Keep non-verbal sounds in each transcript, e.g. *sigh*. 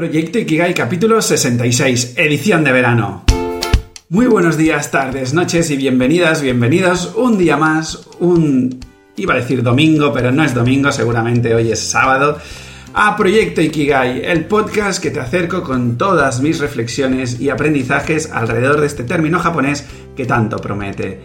Proyecto Ikigai capítulo 66, edición de verano. Muy buenos días, tardes, noches y bienvenidas, bienvenidos un día más, un... iba a decir domingo, pero no es domingo, seguramente hoy es sábado, a Proyecto Ikigai, el podcast que te acerco con todas mis reflexiones y aprendizajes alrededor de este término japonés que tanto promete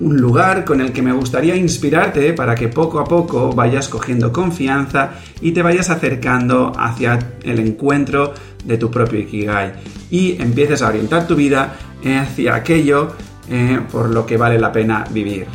un lugar con el que me gustaría inspirarte para que poco a poco vayas cogiendo confianza y te vayas acercando hacia el encuentro de tu propio Ikigai y empieces a orientar tu vida hacia aquello eh, por lo que vale la pena vivir.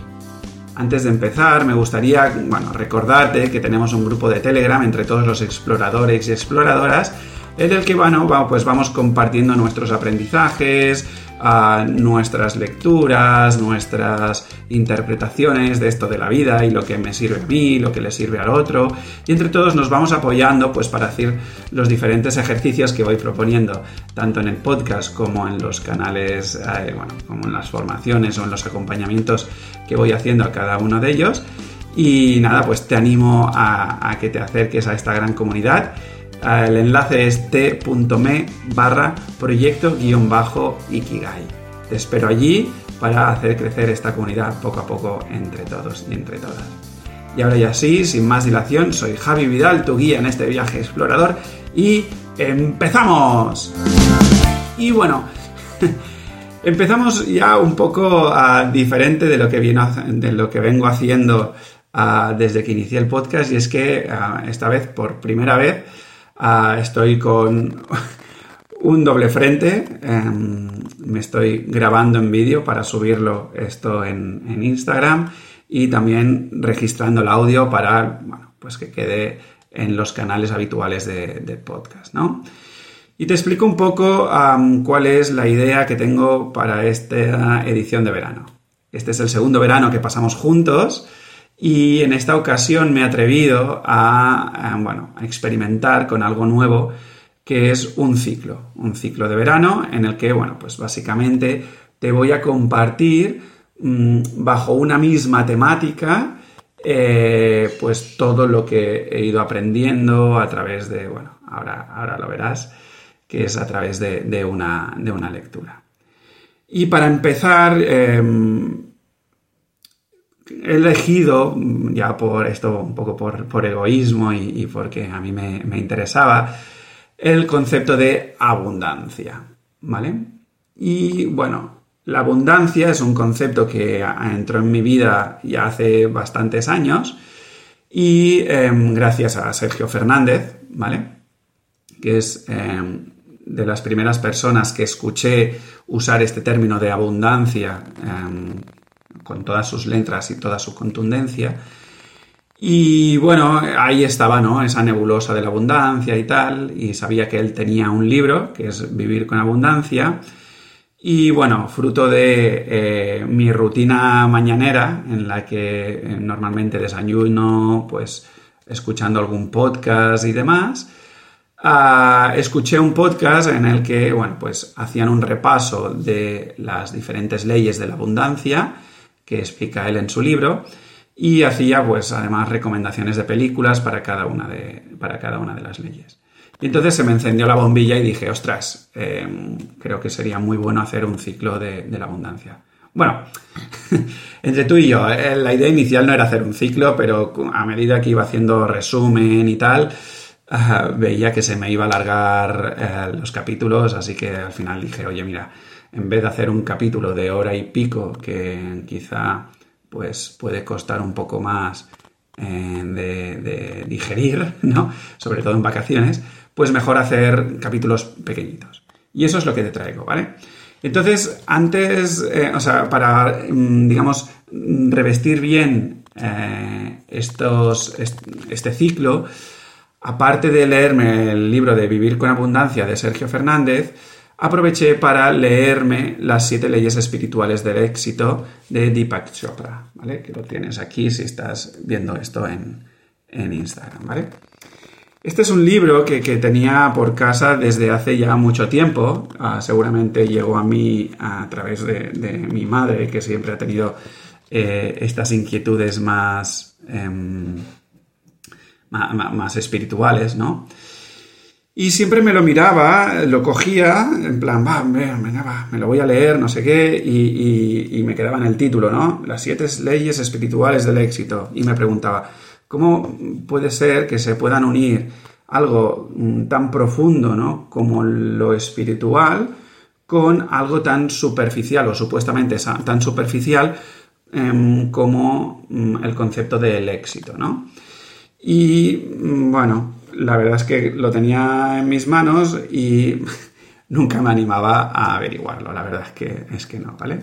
Antes de empezar, me gustaría bueno, recordarte que tenemos un grupo de Telegram entre todos los exploradores y exploradoras en el que bueno, pues vamos compartiendo nuestros aprendizajes, a nuestras lecturas, nuestras interpretaciones de esto de la vida y lo que me sirve a mí, lo que le sirve al otro. Y entre todos nos vamos apoyando pues para hacer los diferentes ejercicios que voy proponiendo, tanto en el podcast como en los canales, eh, bueno, como en las formaciones o en los acompañamientos que voy haciendo a cada uno de ellos. Y nada, pues te animo a, a que te acerques a esta gran comunidad el enlace es t.me barra proyecto-ikigai. Te espero allí para hacer crecer esta comunidad poco a poco entre todos y entre todas. Y ahora ya sí, sin más dilación, soy Javi Vidal, tu guía en este viaje explorador y empezamos. Y bueno, *laughs* empezamos ya un poco uh, diferente de lo, que de lo que vengo haciendo uh, desde que inicié el podcast y es que uh, esta vez, por primera vez, Ah, estoy con *laughs* un doble frente. Em, me estoy grabando en vídeo para subirlo esto en, Instagram y también registrando el audio para pues que quede en los canales habituales de, podcast, ¿no? Y te explico un poco cuál es la idea que tengo para esta edición de verano. Este es el segundo verano que pasamos juntos y en esta ocasión me he atrevido a, bueno, a experimentar con algo nuevo que es un ciclo, un ciclo de verano en el que, bueno, pues básicamente te voy a compartir mm, bajo una misma temática eh, pues todo lo que he ido aprendiendo a través de, bueno, ahora, ahora lo verás, que es a través de, una, de una, lectura. Y para empezar, em, elegido, ya por esto, un poco por, egoísmo y, porque a mí me, interesaba, el concepto de abundancia, ¿vale? Y bueno, la abundancia es un concepto que entró en mi vida ya hace bastantes años y em, gracias a Sergio Fernández, ¿vale? Que es em, de las primeras personas que escuché usar este término de abundancia em, con todas sus letras y toda su contundencia. Y bueno, ahí estaba, ¿no? Esa nebulosa de la abundancia y tal, y sabía que él tenía un libro, que es Vivir con Abundancia, y bueno, fruto de eh, mi rutina mañanera, en la que eh, normalmente desayuno, pues escuchando algún podcast y demás, ah, escuché un podcast en el que, bueno, pues hacían un repaso de las diferentes leyes de la abundancia, que explica él en su libro y hacía pues además recomendaciones de películas para cada una de, para cada una de las leyes. Y entonces se me encendió la bombilla y dije, ostras, em, creo que sería muy bueno hacer un ciclo de, la abundancia. Bueno, *laughs* entre tú y yo, eh, la idea inicial no era hacer un ciclo, pero a medida que iba haciendo resumen y tal, veía que se me iba a alargar eh, los capítulos, así que al final dije, oye, mira, en vez de hacer un capítulo de hora y pico que quizá pues puede costar un poco más eh, de, digerir, *laughs* ¿no? Sobre todo en vacaciones, pues mejor hacer capítulos pequeñitos. Y eso es lo que te traigo, ¿vale? Entonces, antes, eh, o sea, para, mm, digamos, revestir bien eh, estos, este ciclo, aparte de leerme el libro de Vivir con Abundancia de Sergio Fernández, aproveché para leerme las siete leyes espirituales del éxito de Deepak Chopra, ¿vale? Que lo tienes aquí si estás viendo esto en, Instagram, ¿vale? Este es un libro que, tenía por casa desde hace ya mucho tiempo. Ah, seguramente llegó a mí a través de, mi madre, que siempre ha tenido eh, estas inquietudes más, em, más, más espirituales, ¿no? Y siempre me lo miraba, lo cogía, en plan, va, me lo voy a leer, no sé qué, y, y, me quedaba en el título, ¿no? Las siete leyes espirituales del éxito. Y me preguntaba, ¿cómo puede ser que se puedan unir algo mm, tan profundo, ¿no? Como lo espiritual con algo tan superficial o supuestamente tan superficial em, como mm, el concepto del éxito, ¿no? Y mm, bueno, la verdad es que lo tenía en mis manos y *laughs* nunca me animaba a averiguarlo, la verdad es que, es que no, ¿vale?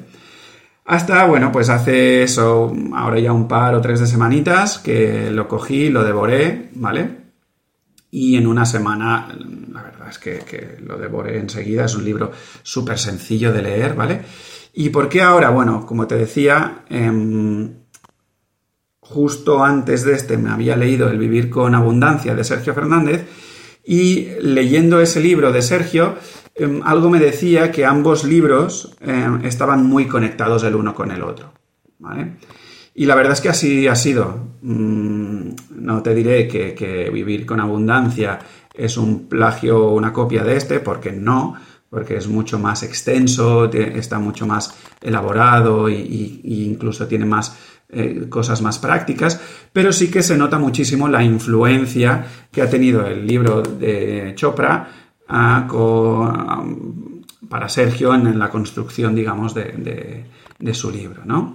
Hasta, bueno, pues hace eso, ahora ya un par o tres de semanitas que lo cogí, lo devoré, ¿vale? Y en una semana, la verdad es que, lo devoré enseguida, es un libro súper sencillo de leer, ¿vale? ¿Y por qué ahora? Bueno, como te decía, em, justo antes de este me había leído El vivir con abundancia de Sergio Fernández y leyendo ese libro de Sergio, em, algo me decía que ambos libros em, estaban muy conectados el uno con el otro. Y la verdad es que así ha sido. Mm, no te diré que, vivir con abundancia es un plagio o una copia de este, porque no, porque es mucho más extenso, está mucho más elaborado e incluso tiene más eh, cosas más prácticas, pero sí que se nota muchísimo la influencia que ha tenido el libro de Chopra ah, para Sergio en, la construcción, digamos, de, su libro, ¿no?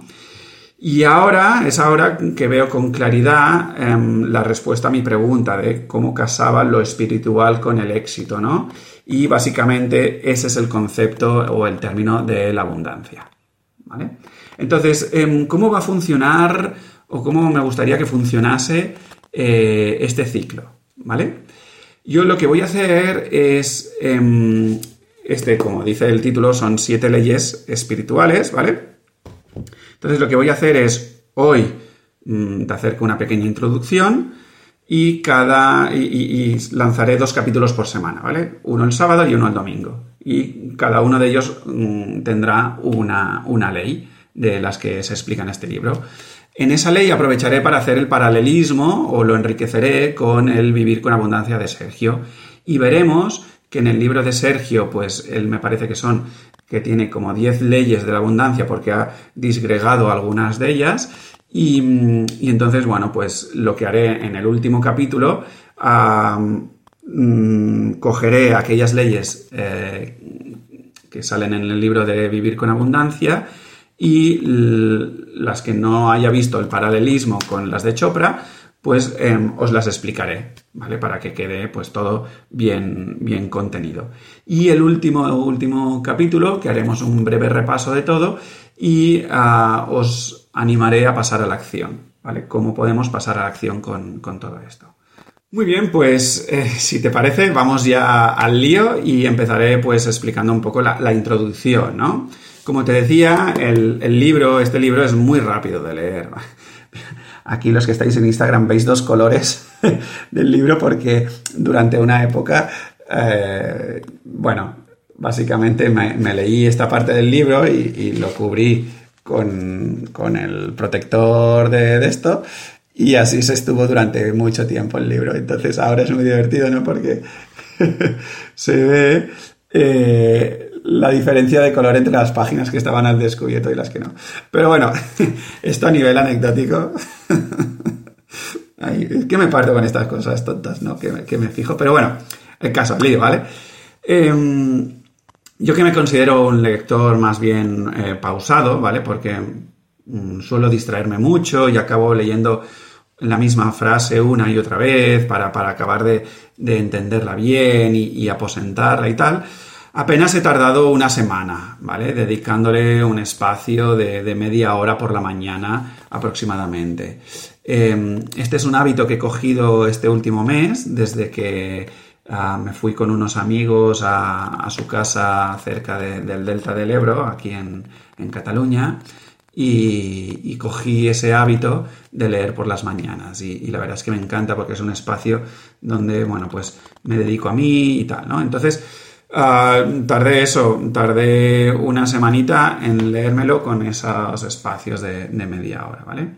Y ahora es ahora que veo con claridad em, la respuesta a mi pregunta de cómo casaba lo espiritual con el éxito, ¿no? Y básicamente ese es el concepto o el término de la abundancia, ¿vale? Entonces, em, ¿cómo va a funcionar o cómo me gustaría que funcionase eh, este ciclo? ¿Vale? Yo lo que voy a hacer es, em, este, como dice el título, son siete leyes espirituales, ¿vale? Entonces, lo que voy a hacer es hoy mm, te acerco una pequeña introducción y cada y, lanzaré dos capítulos por semana, ¿vale? Uno el sábado y uno el domingo. Y cada uno de ellos mm, tendrá una, una ley de las que se explica en este libro. En esa ley aprovecharé para hacer el paralelismo o lo enriqueceré con el vivir con abundancia de Sergio. Y veremos que en el libro de Sergio, pues él me parece que son que tiene como 10 leyes de la abundancia porque ha disgregado algunas de ellas. Y, entonces, bueno, pues lo que haré en el último capítulo, mm, cogeré aquellas leyes eh, que salen en el libro de Vivir con Abundancia y las que no haya visto el paralelismo con las de Chopra, pues em, os las explicaré, ¿vale? Para que quede pues todo bien, bien contenido. Y el último, último capítulo, que haremos un breve repaso de todo y ah, os animaré a pasar a la acción, ¿vale? Cómo podemos pasar a la acción con, todo esto. Muy bien, pues eh, si te parece, vamos ya al lío y empezaré pues explicando un poco la, la introducción, ¿no? Como te decía, el, libro, este libro es muy rápido de leer. *laughs* Aquí los que estáis en Instagram veis dos colores *laughs* del libro porque durante una época, eh, bueno, básicamente me, leí esta parte del libro y, lo cubrí con, el protector de, esto y así se estuvo durante mucho tiempo el libro. Entonces ahora es muy divertido, ¿no? Porque *laughs* se ve eh, la diferencia de color entre las páginas que estaban al descubierto y las que no. Pero bueno, *laughs* esto a nivel anecdótico. *laughs* es que me parto con estas cosas tontas, ¿no? Que me, fijo. Pero bueno, el caso, lío, ¿vale? Em, yo que me considero un lector más bien eh, pausado, ¿vale? Porque mm, suelo distraerme mucho y acabo leyendo la misma frase una y otra vez para, acabar de, entenderla bien y aposentarla y tal. Apenas he tardado una semana, ¿vale? Dedicándole un espacio de, media hora por la mañana aproximadamente. Em, este es un hábito que he cogido este último mes, desde que ah, me fui con unos amigos a, su casa cerca del Delta del Ebro, aquí en, Cataluña. Y, cogí ese hábito de leer por las mañanas. Y, y, la verdad es que me encanta porque es un espacio donde, bueno, pues me dedico a mí y tal, ¿no? Entonces, Ah, tardé eso, tardé una semanita en leérmelo con esos espacios de, media hora, ¿vale?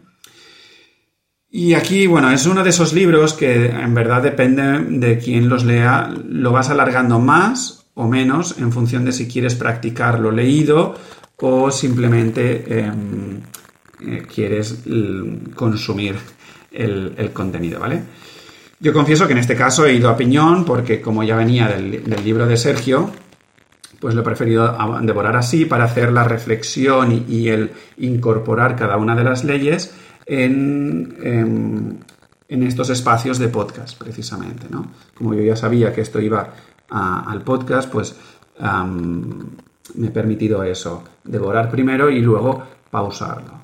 Y aquí, bueno, es uno de esos libros que en verdad depende de quién los lea, lo vas alargando más o menos en función de si quieres practicar lo leído o simplemente em, eh, quieres consumir el, contenido, ¿vale? Yo confieso que en este caso he ido a piñón porque como ya venía del, libro de Sergio, pues lo he preferido devorar así para hacer la reflexión y, el incorporar cada una de las leyes en, en, estos espacios de podcast, precisamente, ¿no? Como yo ya sabía que esto iba al podcast, pues me he permitido eso, devorar primero y luego pausarlo.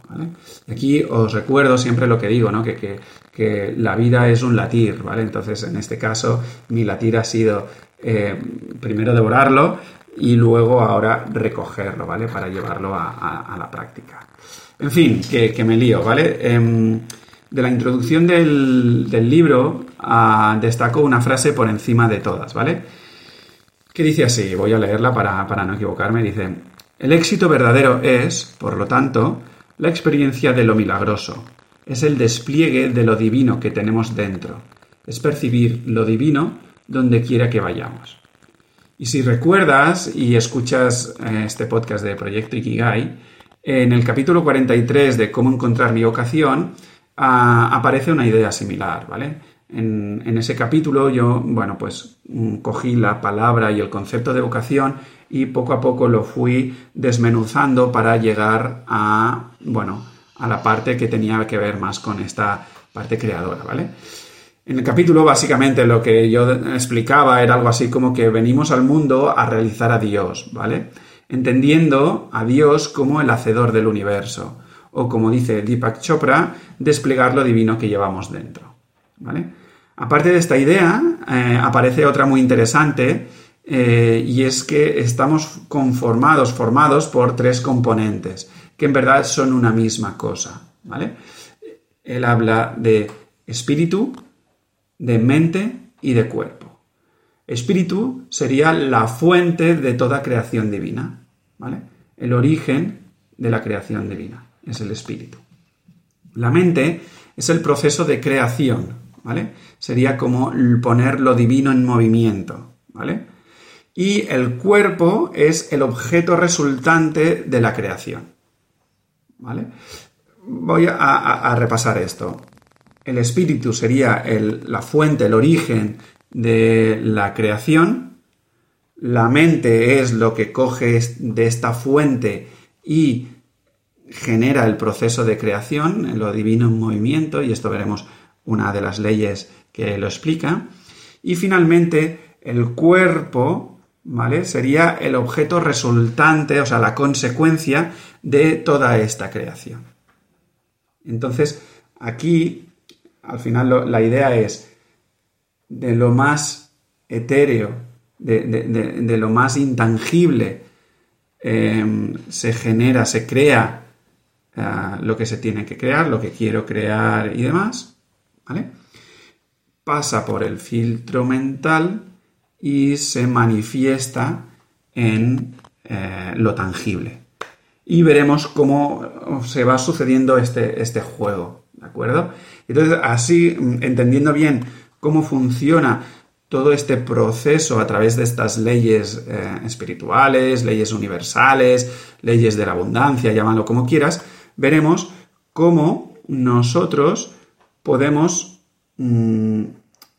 Aquí os recuerdo siempre lo que digo, ¿no? que, la vida es un latir, ¿vale? Entonces, en este caso, mi latir ha sido eh, primero devorarlo y luego ahora recogerlo, ¿vale? Para llevarlo a, la práctica. En fin, que, me lío, ¿vale? Em, de la introducción del, libro ah, destaco una frase por encima de todas, ¿vale? Que dice así, voy a leerla para, para no equivocarme, dice, el éxito verdadero es, por lo tanto, la experiencia de lo milagroso. Es el despliegue de lo divino que tenemos dentro. Es percibir lo divino donde quiera que vayamos. Y si recuerdas y escuchas eh, este podcast de Proyecto Ikigai, en el capítulo 43 de Cómo encontrar mi vocación, ah, aparece una idea similar, ¿vale? En, ese capítulo yo, bueno, pues mm, cogí la palabra y el concepto de vocación y poco a poco lo fui desmenuzando para llegar a, bueno, a la parte que tenía que ver más con esta parte creadora, ¿vale? En el capítulo básicamente lo que yo explicaba era algo así como que venimos al mundo a realizar a Dios, ¿vale? Entendiendo a Dios como el hacedor del universo, o como dice Deepak Chopra, desplegar lo divino que llevamos dentro, ¿vale? Aparte de esta idea, eh, aparece otra muy interesante, eh, y es que estamos conformados, formados por tres componentes, que en verdad son una misma cosa, ¿vale? Él habla de espíritu, de mente y de cuerpo. Espíritu sería la fuente de toda creación divina, ¿vale? El origen de la creación divina es el espíritu. La mente es el proceso de creación, Sería como poner lo divino en movimiento, ¿vale? y el cuerpo es el objeto resultante de la creación. ¿Vale? Voy a, repasar esto. El espíritu sería la fuente, el origen de la creación. La mente es lo que coge de esta fuente y genera el proceso de creación, lo divino en movimiento, y esto veremos una de las leyes que lo explica. Y finalmente, el cuerpo ¿vale? Sería el objeto resultante, o sea, la consecuencia de toda esta creación. Entonces, aquí, al final, la idea es de lo más etéreo, de, lo más intangible, em, se genera, se crea ah, lo que se tiene que crear, lo que quiero crear y demás, ¿vale? Pasa por el filtro mental y se manifiesta en eh, lo tangible. Y veremos cómo se va sucediendo este, este juego, ¿de acuerdo? Entonces, así, entendiendo bien cómo funciona todo este proceso a través de estas leyes eh, espirituales, leyes universales, leyes de la abundancia, llámalo como quieras, veremos cómo nosotros podemos mm,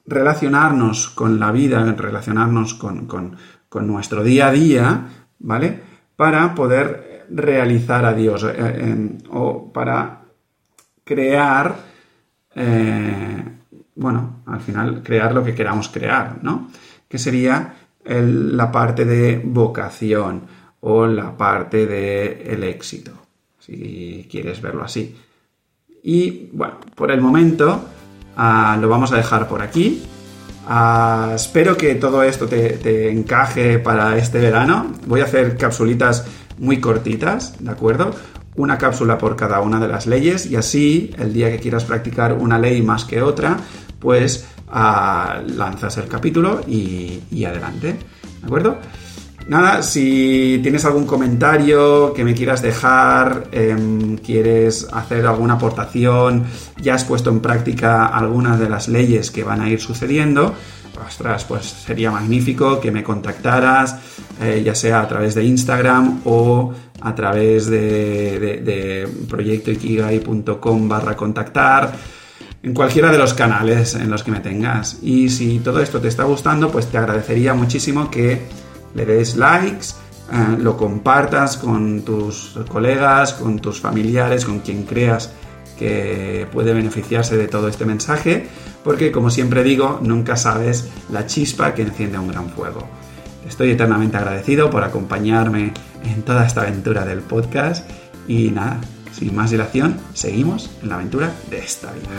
relacionarnos con la vida, relacionarnos con, nuestro día a día, ¿vale? Para poder realizar a Dios eh, o para crear, eh, bueno, al final crear lo que queramos crear, ¿no? Que sería la parte de vocación o la parte del éxito, si quieres verlo así. Y bueno, por el momento Ah, lo vamos a dejar por aquí. Ah, espero que todo esto te, encaje para este verano. Voy a hacer capsulitas muy cortitas, ¿de acuerdo? Una cápsula por cada una de las leyes y así el día que quieras practicar una ley más que otra, pues ah, lanzas el capítulo y, y adelante, ¿de acuerdo? Nada, si tienes algún comentario que me quieras dejar, em, quieres hacer alguna aportación, ya has puesto en práctica algunas de las leyes que van a ir sucediendo, ostras, pues sería magnífico que me contactaras, eh, ya sea a través de Instagram o a través de, de proyectoikigai.com barra contactar en cualquiera de los canales en los que me tengas. Y si todo esto te está gustando, pues te agradecería muchísimo que le des likes, eh, lo compartas con tus colegas, con tus familiares, con quien creas que puede beneficiarse de todo este mensaje, porque como siempre digo, nunca sabes la chispa que enciende un gran fuego. Estoy eternamente agradecido por acompañarme en toda esta aventura del podcast y nada, sin más dilación, seguimos en la aventura de esta vida.